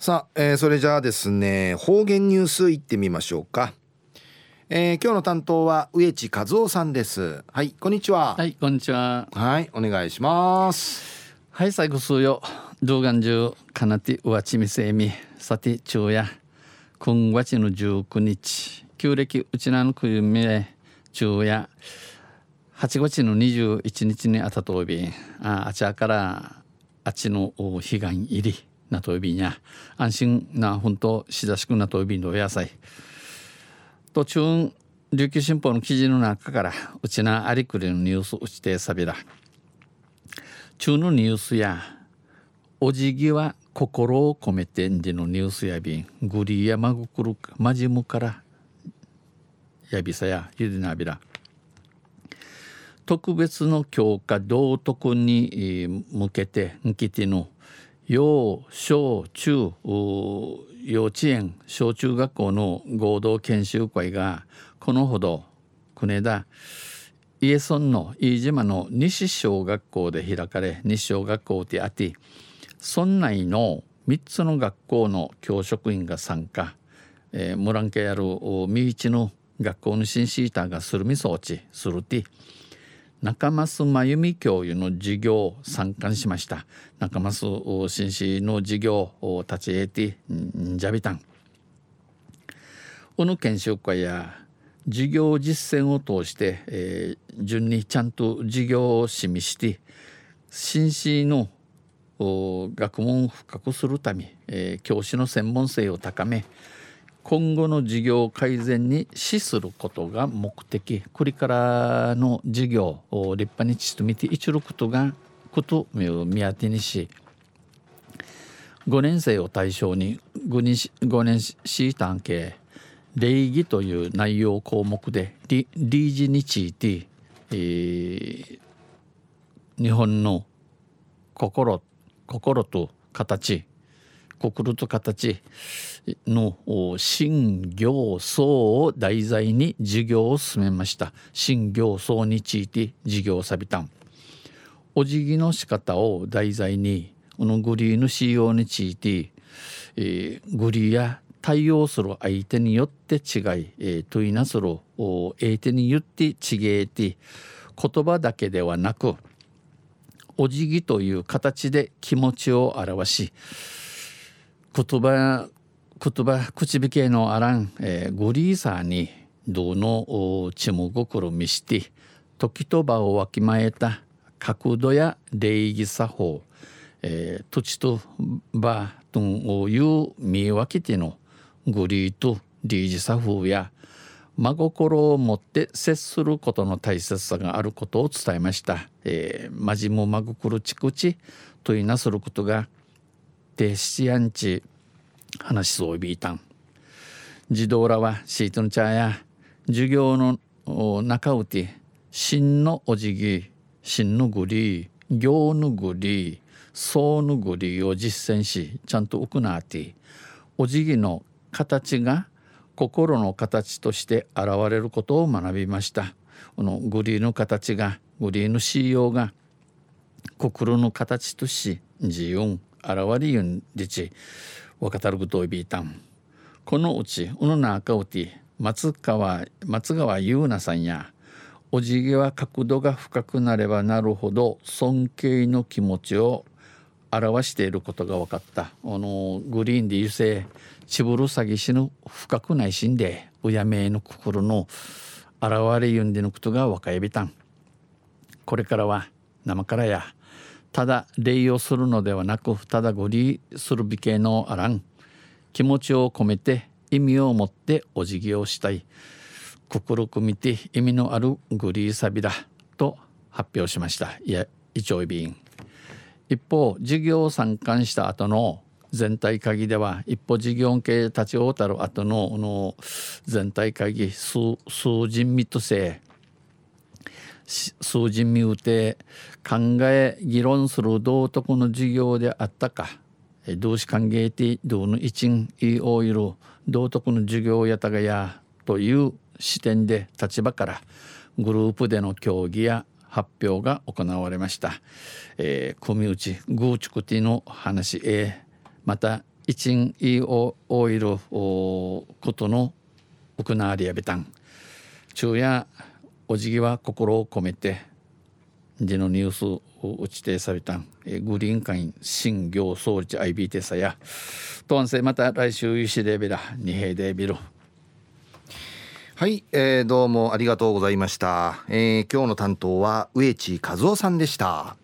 さあ、えー、それじゃあですね方言ニュースいってみましょうか、えー、今日の担当は植地和夫さんです。はいこんにちは。はいこんにちは。はいお願いします。はい最後数よ。動画中かなてうわちみせみ。さて昼夜。今月の19日。旧暦うちなのくゆみれ昼夜。8月の21日にあたとび。ああちゃからあっちの彼岸入りなとびんや安心な本当しだしくなとびんの野菜途中琉球新報の記事の中からうちなありくりのニュースうちてさびら。中のニュースやおじぎは心を込めてんでのニュースやびん。グリやまぐくるまじむからやびさやゆでなびら。特別の教科道徳に向けてんきての幼小中幼稚園小中学校の合同研修会がこのほど国田家村の飯島の西小学校で開かれ西小学校であって村内の3つの学校の教職員が参加、えー、ムランケやる三市の学校の新シーターがするみ装置するて中増真由美教諭の授業参加しました。中増紳士の授業を立ち得てんじゃびたん。この研修会や授業実践を通して、えー、順にちゃんと授業を示して紳士の学問を深くするため、えー、教師の専門性を高め今後の事業改善に資することが目的。これからの事業を立派に努めていちることがこと目当てにし5年生を対象に 5, 5年シータン系礼儀という内容項目で理事について、えー、日本の心心と形心と形の新行僧を題材に授業を進めました。新行僧について授業をさびたん。お辞儀の仕方を題材にこのグリーの仕様について、えー、グリーや対応する相手によって違い、えー、問いなする相手によって違えて言葉だけではなくお辞儀という形で気持ちを表し言葉言葉口火系のあらん、えー、グリーサーにどのちむ心見して時と場をわきまえた角度や礼儀作法、えー、土地と場という見分けてのグリーとリージ作法や真心を持って接することの大切さがあることを伝えました。えー、まじもまぐくるちくちといなすることがて七やんち話そうびいたん。児童らはシートの茶や授業の中うて真のおじぎ真のぐり行のぐりそうのぐりを実践しちゃんと行っておじぎの形が心の形として現れることを学びました。このグリーの形がグリーの仕様が心の形とし自由現れゆんでちわかたることをびいたん。このうちうのなあかうて松川松川優奈さんやおじぎは角度が深くなればなるほど尊敬の気持ちを表していることが分かった。あのグリーンで油性ちぶる詐欺しぬ深くないしんでうやめの心の現れゆんでのことが分かえびたん。これからは生からやただ礼をするのではなくただご利する美形のあらん。気持ちを込めて意味を持ってお辞儀をしたい。心くみて意味のあるグリーサビだ。と発表しました。いやイチョイビン一方事業を参観した後の全体会議では一歩事業系立ち会うたる後のの全体会議数数人密性数人見うて考え議論する道徳の授業であったか同志歓迎て道の一員いおいる道徳の授業やたがやという視点で立場からグループでの協議や発表が行われました。えー、組内グーチクティの話へまた一んいいオイルことの行われやべたん昼夜お辞儀は心を込めてでのニュースを打ち定されたんグリーン会員新行総理 IB テサやとんせまた来週ゆしでべら二平でビルはい、えー、どうもありがとうございました、えー、今日の担当は植地和夫さんでした。